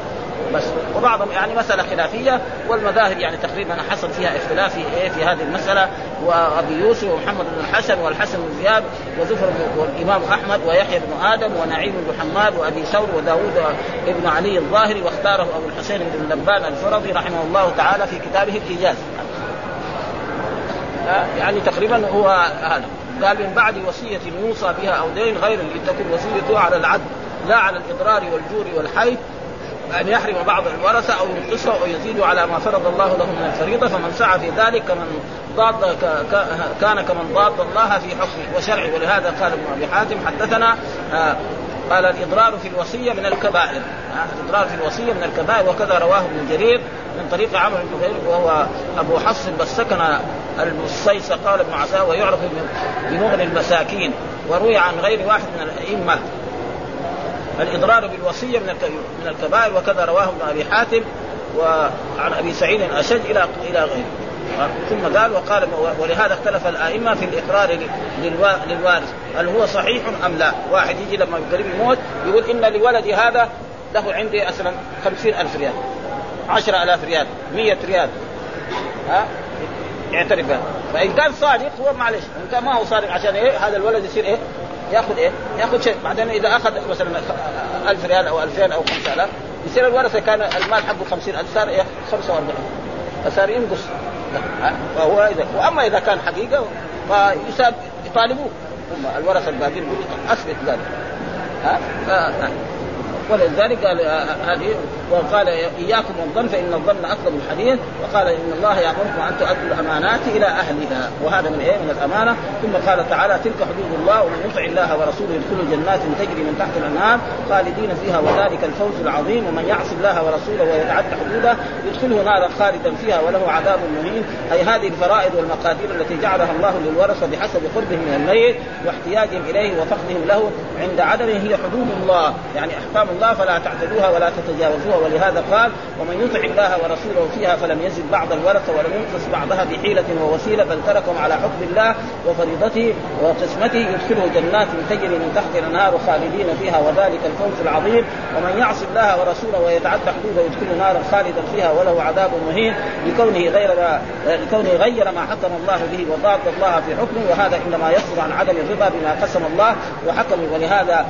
بس. وبعضهم يعني مسألة خلافية والمذاهب يعني تقريبا حصل فيها اختلاف في إيه في هذه المسألة. وأبي يوسف ومحمد بن الحسن والحسن بن زياد وزفر والإمام أحمد ويحيى بن آدم ونعيم بن حماد وأبي ثور وداوود بن علي الظاهري واختاره أبو الحسين بن لبان الفرضي رحمه الله تعالى في كتابه الايجاز يعني تقريبا هو هذا. قال من بعد وصية يوصى بها أو دين غير لتكن وصيته على العدل لا على الإضرار والجور والحيف أن يحرم بعض الورثة أو ينقصه أو يزيد على ما فرض الله له من الفريضة فمن سعى في ذلك كمن ضاد كان كمن ضاد الله في حكمه وشرعه ولهذا قال ابن أبي حاتم حدثنا آه، قال الإضرار في الوصية من الكبائر. آه، الإضرار في الوصية من الكبائر وكذا رواه ابن جرير من طريق عمرو بن غير وهو أبو حفص بس سكن المصيصة قال ابن عساه ويعرف بمغني المساكين وروي عن غير واحد من الأئمة. الإضرار بالوصية من من الكبائر وكذا رواه ابن أبي حاتم وعن أبي سعيد الأشج إلى إلى غيره. ثم قال وقال ولهذا اختلف الأئمة في الإقرار للوارث. هل هو صحيح أم لا؟ واحد يجي لما قريب يموت يقول إن لولدي هذا له عندي مثلا خمسين ألف ريال عشرة ألاف ريال مية ريال. ها؟ يعترف بها فإن كان صادق هو معلش إن كان ما هو صادق عشان إيه؟ هذا الولد يصير إيه؟ ياخذ إيه؟ ياخذ شيء. بعدين إذا أخذ مثلا 1000 ريال أو 2000 أو 5000 يصير الورثة كان المال حقه 50000 صار إيه؟ 45 فصار ينقص. فهو اذا وأما إذا كان حقيقة فيساب يطالبوه. هم الورثة الباقيين أثبت ذلك. ها؟ ولذلك قال هذه وقال إياكم والظن فإن الظن اكذب الحديث. وقال إن الله يأمركم أن تؤدوا الأمانات إلى أهلها. وهذا من إيه؟ من الأمانة. ثم قال تعالى تلك حدود الله ومن يطع الله ورسوله يدخل جنات تجري من تحت الأنهار خالدين فيها وذلك الفوز العظيم. ومن يعص الله ورسوله ويتعدى حدوده يدخله نارا خالدا فيها وله عذاب مهين. أي هذه الفرائض والمقادير التي جعلها الله للورثه بحسب قربهم من الميت واحتياجهم إليه وفقدهم له عند عدمه. هي حدود الله يعني أحكام الله فلا تعتدوها ولا تتجاوزوها. ولهذا قال ومن يطع الله ورسوله فيها فلم يزد بعض الورثة ولم ينقص بعضها بحيلة ووسيلة بل تركهم على حكم الله وفريضته وقسمته. يدخله جنات تجري من تحت الأنهار خالدين فيها وذلك الفوز العظيم. ومن يعص الله ورسوله ويتعدى حدوده يدخله نارا خالدا فيها وله عذاب مهين. لكونه غير لكونه غير ما حكم الله به وضاد الله في حكمه. وهذا إنما يصدر عن عدم الرضا بما قسم الله وحكم ولهذا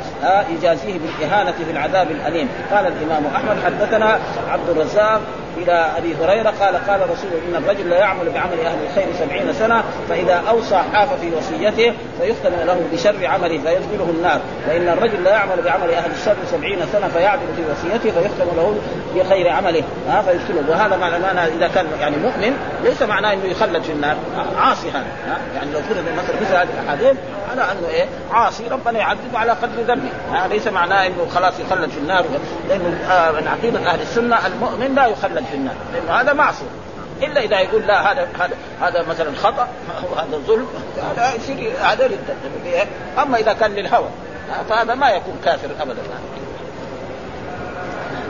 يجازيه بالإهانة في العذاب الاليم قال الإمام أحمد حدثنا عبد الرزاق إلى أبي هريرة قال قال رسول إن الرجل لا يعمل بعمل أهل الخير سبعين سنة فإذا أوصى حاف في وصيته فيختم له بشر عمله فيدخله النار. وإن الرجل لا يعمل بعمل أهل الشر سبعين سنة فيعدل في وصيته فيختم له بخير عمله. ها فيدخله. وهذا معناه إذا كان يعني مؤمن ليس معناه إنه يخلد في النار عاصي هذا يعني لو فرض مثلا مثل هذه الاحاديث على أنه إيه عاصي ربنا يعذبه على قدر ذنبه. ليس معناه إنه خلاص يخلد في النار. لأنه آه، من عقيدة أهل السنة المؤمن لا يخلد في النار. لأنه هذا معصيه إلا إذا يقول لا هذا هذا هذا مثلا خطأ وهذا ظلم هذا يصير هذا أما إذا كان للهوى فهذا ما يكون كافر ابدا.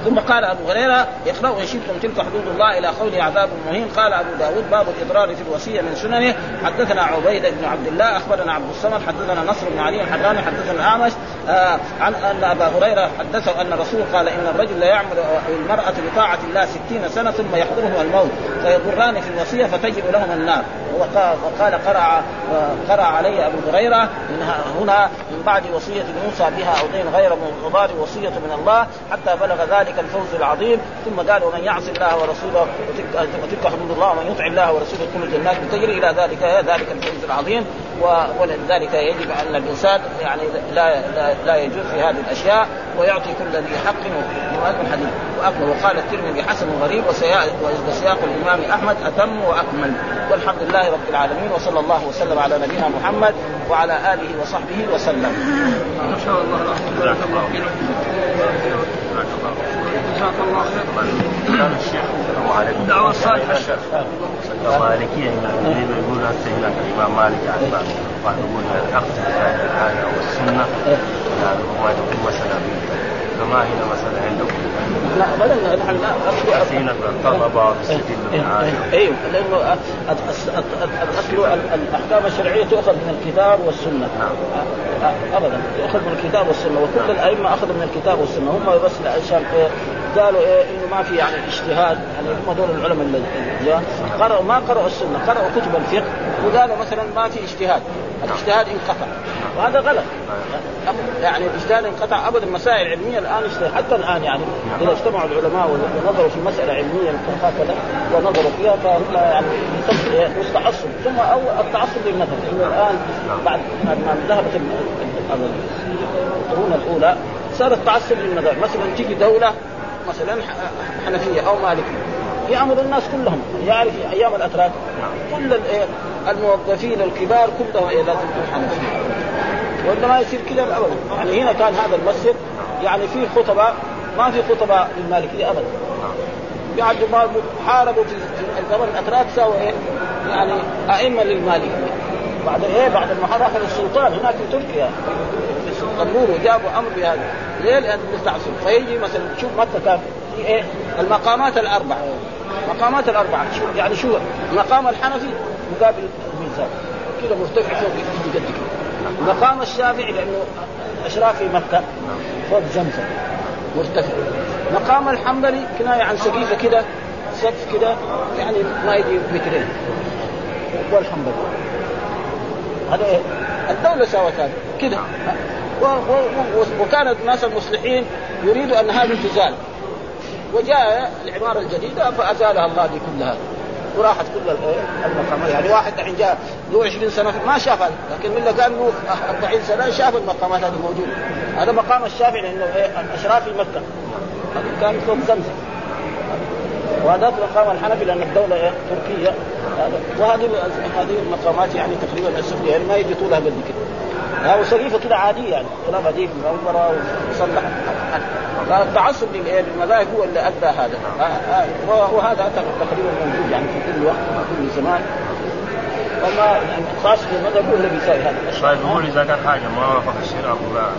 ثم قال أبو هريرة اقرأوا إن شئتم تلك حدود الله إلى قوله عذاب مهين. قال أبو داود باب الإضرار في الوصية من سننه. حدثنا عبيد بن عبد الله أخبرنا عبد الصمد حدثنا نصر بن علي الحراني حدثنا الأعمش آه عن أن أبا هريرة حدثه أن الرسول قال إن الرجل لا يعمل المرأة بطاعه الله ستين سنة ثم يحضرهم الموت فيضران في الوصية فتجب لهم النار. وقال قرأ قرأ علي أبو هريرة هنا من بعد وصية يوصى بها أو دين غير مضار وصية من الله حتى بلغ ذلك الفوز العظيم. ثم قال ومن يعص الله ورسوله وتلك حدود الله ومن يطع الله ورسوله يدخل الجنات. تجري إلى ذلك ذلك الفوز العظيم. ولذلك يجب ان الإنسان يعني لا لا, لا يجوز في هذه الأشياء ويعطي كل ذي حق ومؤذن حديث واكمل وقال الترمذي حسن غريب وسياق الإمام أحمد أتم وأكمل. والحمد لله رب العالمين وصلى الله وسلم على نبينا محمد وعلى آله وصحبه وسلم. ما شاء الله. الله خير. الشيخ الدعوة الصالحة. مالكية يقول هسه هناك الإمام مالك يعني واحد يقول العقد بين الآية والسنة. يعني هو يقول مثلا فما هنا مثلا عندكم لا ابدا نحن لا الطلبة بالآية أيوه لأنه الأصل الأحكام الشرعية تؤخذ من الكتاب والسنة. نعم. أبدا تؤخذ من الكتاب والسنة. وكل الأئمة أخذوا من الكتاب والسنة. هم بس عشان قالوا إيه إنه ما في يعني اجتهاد. يعني هم دول العلماء اللي قرأوا ما قرأوا السنة قرأوا كتب الفقه وقالوا مثلا ما في اجتهاد. الاجتهاد انقطع. وهذا غلط. يعني الاجتهاد انقطع ابدا. مسائل علمية الآن حتى الآن يعني إذا اجتمعوا العلماء ونظروا في مسألة علمية هكذا ونظروا فيها فهم يعني مستعصب. ثم أو التعصب للمذهب إنه الآن بعد ما ذهبت القرون الأولى صار التعصب للمذاهب مثلا تيجي دولة مثلا حنفية أو مالكية. يامر الناس كلهم يعرف أيام الأتراك. كل الموظفين الكبار كلهم لازم يكون حنفية. ولا ما يصير كذا ابدا. يعني هنا كان هذا المسجد يعني فيه خطباء ما في خطباء للمالكية ابدا. بعد ما حاربوا في زمن الأتراك سووا إيه؟ يعني أئمة للمالكية. بعد إيه؟ بعد ما حرق السلطان. هناك في تركيا. النور وجابوا أمر بهذا. ليه؟ لأن التعصب فيجي مثلا تشوف متى كان في إيه؟ المقامات الأربعة. مقامات الأربعة. شو يعني شو؟ مقام الحنفي مقابل الميزان كذا مرتفع فوق قد كذا مقام الشافعي لأنه أشراف في مكة. فوق زمزم مرتفع. مقام الحنبلي كناية عن سقيفة كده. سقف كده. يعني ما يجي مترين والحنبلي هذا إيه؟ الدولة سوت هذا كده. وكانت الناس المصلحين يريدوا أن هذه تزال. وجاء العمارة الجديدة فأزالها الله بكل هذا وراحت كل المقامات. يعني واحد الحين جاء له 20 سنة ما شافها لكن من اللي قال له 40 سنة شاف المقامات هذه موجودة. هذا مقام الشافعي لأنه إيه؟ الاشراف في مكه كان فوق زمزم. وهذاك مقام الحنفي لأن الدولة إيه تركية. وهذه هذه المقامات يعني تقريبا السفليه يعني ما يجي طولها قد كده سقيفه كده عادية يعني. كلام عادي منوره وصلح. فالتعصب للمذاهب هو اللي أدى هذا. وهذا تقريبا موجود يعني في كل وقت وفي كل زمان. وما خاص في المذهب هو اللي بيساوي هذا طيب يقول إذا كان حاجة ما وافق الشرع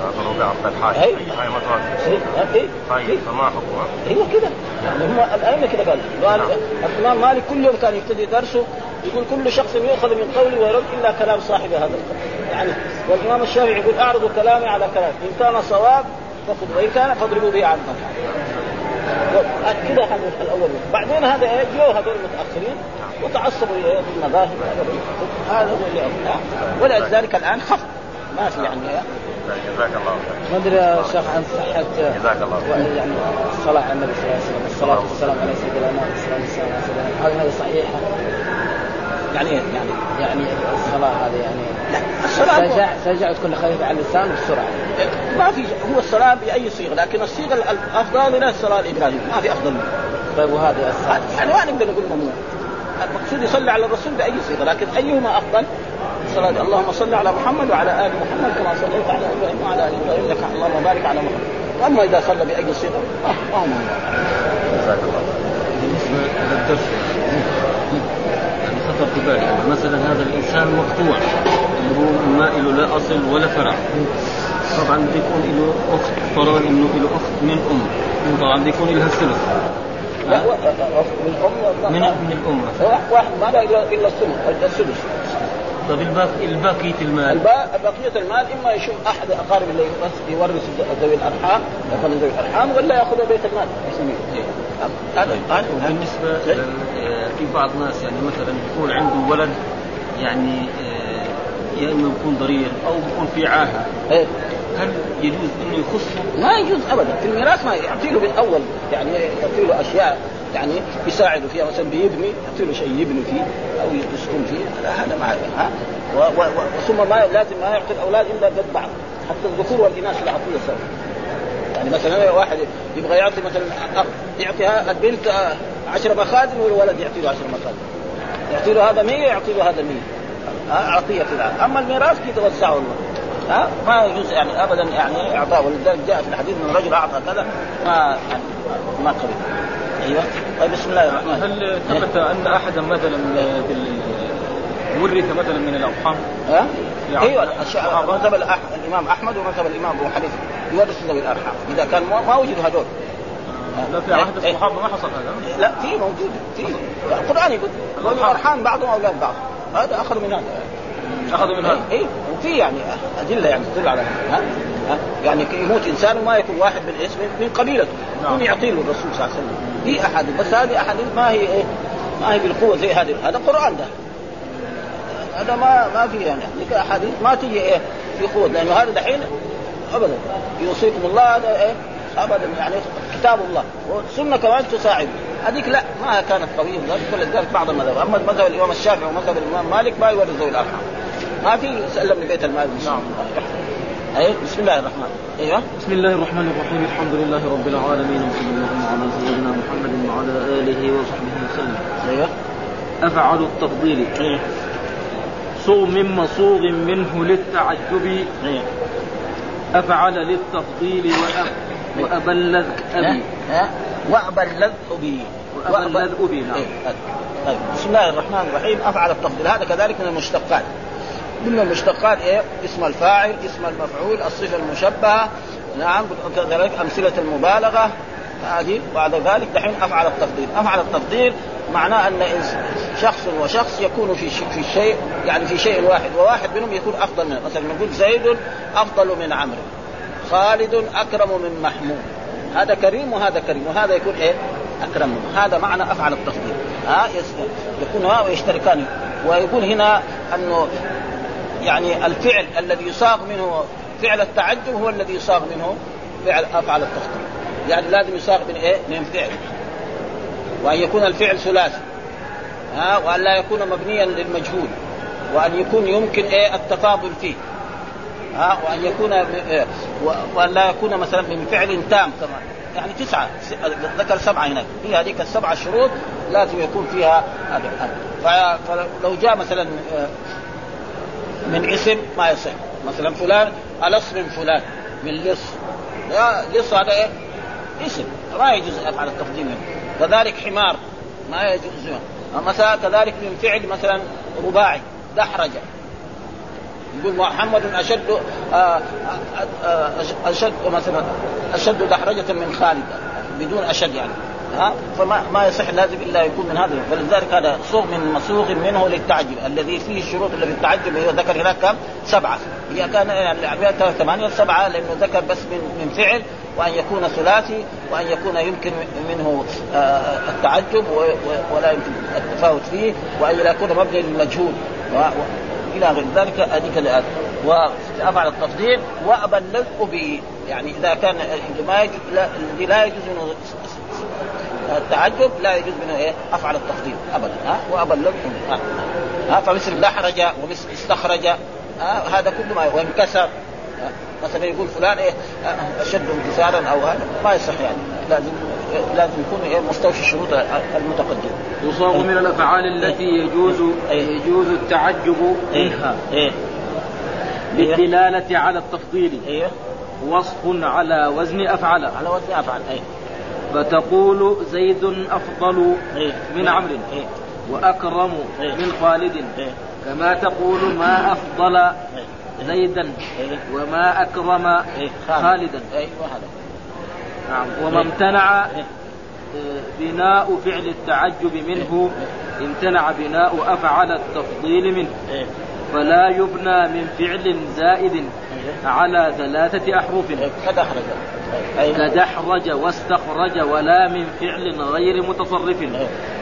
نظروا بها الحاجة اي حاجة ما توافق طيب فما حكمها؟ أيوه كده يعني هم الائمه كده قال. قال الإمام مالك كل يوم كان يبتدي درسه يقول كل شخص يؤخذ من قوله ويرد إلا كلام صاحب هذا القول. يعني والإمام الشافعي يقول اعرضوا كلامي على كلام. إن كان صواب فخذوا وإن كان فاضربوا به عن كذا هذا الأول بعدين هذا إيه؟ جو هذول المتأخرين وتعصبوا بالمذاهب هذا هو اللي ولذلك الآن خف. ما في يعني جزاك الله خير. ما أدري يا شيخ عن صحه جزاك الله خير. يعني الصلاه على النبي صلى الله عليه وسلم. الصلاة والسلام على سيدنا الانام الصلاه والسلام على سيدنا هل هذه صحيحة؟ يعني إيه؟ يعني يعني الصلاة هذه يعني لا الصلاة سجع سجع تكون خفيفة على اللسان بسرعة ما في هو الصلاة بأي صيغة لكن الصيغة الأفضل من الصلاة الإبراهيمية. ما في أفضل منها. طيب وهذه الصلاة؟ يعني ما نقدر نقول ممنوع المقصود يصلي على الرسول بأي صيغة لكن أيهما أفضل؟ صلاة اللهم صل على محمد وعلى آل محمد كما صليت على إبراهيم وعلى آل إبراهيم إنك اللهم بارك على محمد. واما إذا صلى بأي صيغة ما هو ممنوع جزاك الله. بالنسبة للدرس خطر في بالي مثلا هذا الإنسان مقطوع هو ما له لا أصل ولا فرع. طبعا بيكون له أخت فرضا إنه له أخت من أم. طبعا بيكون لها الثلث. لا و- من أم من من الام واحد ما لا الا السدس السدس طب الباقي الباقية المال؟ بقية المال إما يشوف أحد أقارب اللي يورث- يورث ذوي الأرحام يأخذ ذوي الأرحام ولا يأخذ بيت المال. هذا هذا بالنسبة. آه، في بعض الناس يعني مثلا بيكون عنده ولد يعني آه، يا إما يكون ضرير أو بيكون في عاهة. إيه. هل يجوز إنه يخصه؟ ما يجوز ابدا. في الميراث ما يعطي له من اول يعني يعطي له أشياء. يعني يساعده فيها مثلا بيبني يعطي له شيء يبني فيه أو يسكن فيه هذا ما ها. و- و- و- ثم ما لازم ما يعطي الاولاد إلا قد بعض حتى الذكور والإناث العطيه سوا يعني مثلا واحد يبغى يعطي مثلا يعطيها البنت آه، عشر مخازن والولد يعطي له عشر مخازن. يعطي له هذا 100 يعطي له هذا 100 ها عطيه كذا أما الميراث كذا وسعه الله ها ما يجوز يعني ابدا يعني اعطاء ولذلك جاء في الحديث ان الرجل أعطى كذا ما يعني ما قبل. أيوه. طيب بسم الله الرحمن هل ثبت أن أحدا مثلا ورث مثلا من الارحام؟ ها؟ يعني أيوه الأح- الإمام أحمد ومذهب الإمام أبو حنيفة. يورث ذوي الارحام إذا كان ما وجدوا هذول. لا في عهد إيه. الصحابه ما حصل هذا. لا في موجود في. القرآن يقول ذوي الأرحام بعضهم أولاد بعض هذا اخر من هذا. أخذوا من هذا. اي وفي يعني أدلة يعني تدل على ها؟ يعني يموت إنسان وما يكون واحد من اسم من قبيلته. يكون يعطي له الرسول صلى الله عليه وسلم. في احاديث بس هذه احاديث ما هي إيه ما هي بالقوة زي هذه. هذا قرآن ده. هذا ما ما في يعني. ذيك احاديث ما تجي إيه في قوة. لأنه هذا دحين ابدا يوصيكم الله هذا إيه ابدا يعني كتاب الله. والسنة كمان تساعد. هذيك لا ما كانت قوية. ولذلك بعض المذاهب. أما مذهب الإمام الشافعي ومذهب الإمام مالك ما يورث الأرحام. ما في سلم لبيت المال. نعم. أي بسم الله الرحمن أيوه. بسم الله الرحمن الرحيم الحمد لله رب العالمين وصلى الله على سيدنا محمد وعلى آله وصحبه وسلم. أيوه. أفعل التفضيل. أيوه. صغ من مصوغ منه للتعجب. أيوه. أفعل للتفضيل وأب وابلغ أبي. ها؟ وابلغ بي وابلغ بي نعم. طيب بسم الله الرحمن الرحيم أفعل التفضيل. هذا كذلك من المشتقات. من المشتقات إيه؟ اسم الفاعل اسم المفعول الصفة المشبهة. نعم كذلك أمثلة المبالغة. هذه بعد ذلك دحين أفعل التفضيل. أفعل التفضيل معناه أن شخص وشخص يكون في في شيء يعني في شيء واحد وواحد منهم يكون أفضل منه. مثلا نقول زيد أفضل من عمرو خالد أكرم من محمود. هذا كريم وهذا كريم وهذا يكون إيه؟ أكرم. منه هذا معنى أفعل التفضيل. ها يكون ها ويشتركان. ويكون هنا أنه يعني الفعل الذي يصاغ منه فعل التعجب هو الذي يصاغ منه فعل افعل التفضيل يعني لازم يصاغ من إيه؟ من فعل. وأن يكون الفعل ثلاثي. ها؟ وأن لا يكون مبنيا للمجهول. وأن يكون يمكن إيه؟ التفاضل فيه. ها؟ وأن يكون إيه؟ وأن لا يكون مثلا من فعل تام كمان. يعني تسعة. ذكر سبعة هناك. هي هذيك السبعة شروط لازم يكون فيها هذا فلو جاء مثلا آه، من اسم ما يصح. مثلا فلان الص من فلان. من لص. لا لص هذا إيه؟ اسم. ما يجوز افعل التقديم. كذلك حمار. ما يجوز. مثلا كذلك من فعل مثلا رباعي. دحرج يقول محمد أشد آه، آه، آه، أشد مثلا أشد دحرجة من خالد. بدون أشد يعني. ها فما ما يصح لازم الا يكون من هذا. فلذلك هذا صوغ من مصوغ منه للتعجب. الذي فيه الشروط اللي في التعجب هي ذكر هناك كم؟ سبعة. هي كان يعني ثمانية سبعه لأنه ذكر بس من من فعل وأن يكون ثلاثي وأن يكون يمكن منه آه، التعجب ولا يمكن التفاوت فيه وأن لا يكون مبني للمجهول. إلى غير ذلك هذيك الآيات وافعل التفضيل وأبلغ به. يعني إذا كان ما يجوز لا, لا يجوز التعجب لا يجوز منه إيه؟ أفعل التفضيل ابدا. ها؟ وأبلغ. ها, ها؟ فمثل دحرج ومثل استخرج. ها؟ هذا كله ما وانكسر. مثلا يقول فلان إيه؟ أشد انكسارا أو هذا. ما يصح يعني. لازم لازم يكون إيه؟ مستوفي الشروط المتقدمه يصاغ من الأفعال التي يجوز يجوز التعجب منها. إيه. للدلاله على التفضيل. إيه. وصف على وزن أفعل. على وزن أفعل. إيه. فتقول زيد أفضل إيه. من عمرو. إيه. وأكرم إيه. من خالد. كما تقول ما إيه. زيدا إيه. وما إيه. خالدا. نعم. وما امتنع إيه. بناء فعل التعجب منه. امتنع بناء أفعل التفضيل منه. فلا يبنى من فعل زائد. على ثلاثة أحرف. أيوه كدحرج واستخرج ولا من فعل غير متصرف.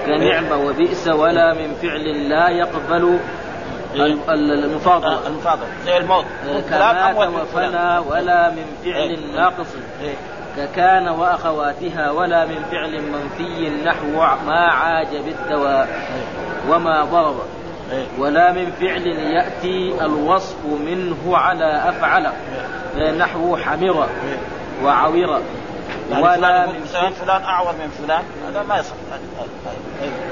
كنعم وبئس ولا من فعل لا يقبل ال- ال- المفاضلة آه، المفاضل. زي الموت. كمات. وفنى ولا من فعل. ناقص. ككان وأخواتها ولا من فعل منفي نحو ما عاج بالدواء وما ضرب. ولا من فعل يأتي الوصف منه على أفعل نحو حمر وعور يعني ولا من فلان أعور من فلان هذا ما يصح.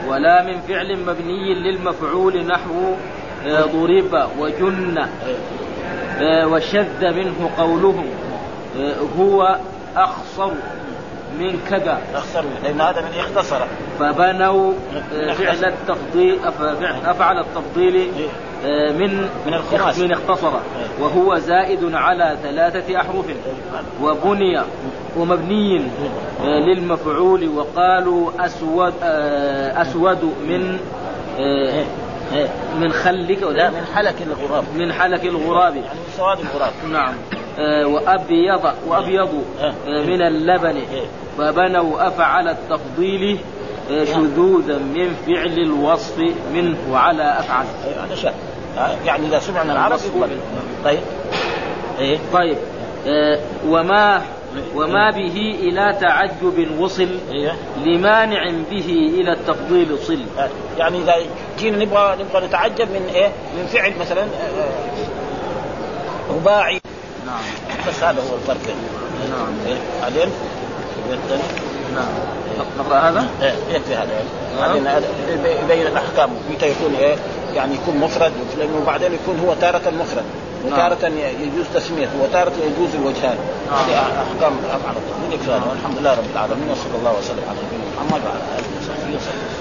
ولا من فعل مبني للمفعول نحو آه، ضرب وجن. آه، وشذ منه قولهم آه، هو أخصر من كذا. اخسر لأن هذا من اختصر. فبنوا آه، فعل التفضيل أف- أفعل التفضيل آه، من من الخماس. من اختصر. وهو زائد على ثلاثة أحرف. وبني ومبني آه، للمفعول. وقالوا أسود أسود من إيه. من خلك. لا من حلك الغراب. من حلك الغراب. يعني من سواد الغراب. نعم. وأبيض وأبيض آه، من اللبن. فبنوا أفعل التفضيل آه، شذوذا من فعل الوصف منه على أفعل. هذا شيء يعني إذا سمعنا العرب يقبل. طيب. إيه. طيب. آه، وما وما به إلى تعجب وصل لمانع به إلى التفضيل صل. يعني إذا جينا نبغى نبغى نتعجب من إيه؟ من فعل مثلا آه، آه، رباعي نعم. بس هذا هو الفرق. نعم. إيه؟ بعدين نعم. نقرأ هذا؟ إيه يكفي هذا. نعم. بعدين هذا يبين الأحكام. متى يكون إيه؟ يعني يكون مفرد لأنه بعدين يكون هو تارة مفرد. وتارة يجوز تسمية وتارة يجوز الوجهان. هذه أحكام هذا والحمد لله رب العالمين وصلى الله وسلم على نبينا محمد وعلى آله وصحبه وسلم.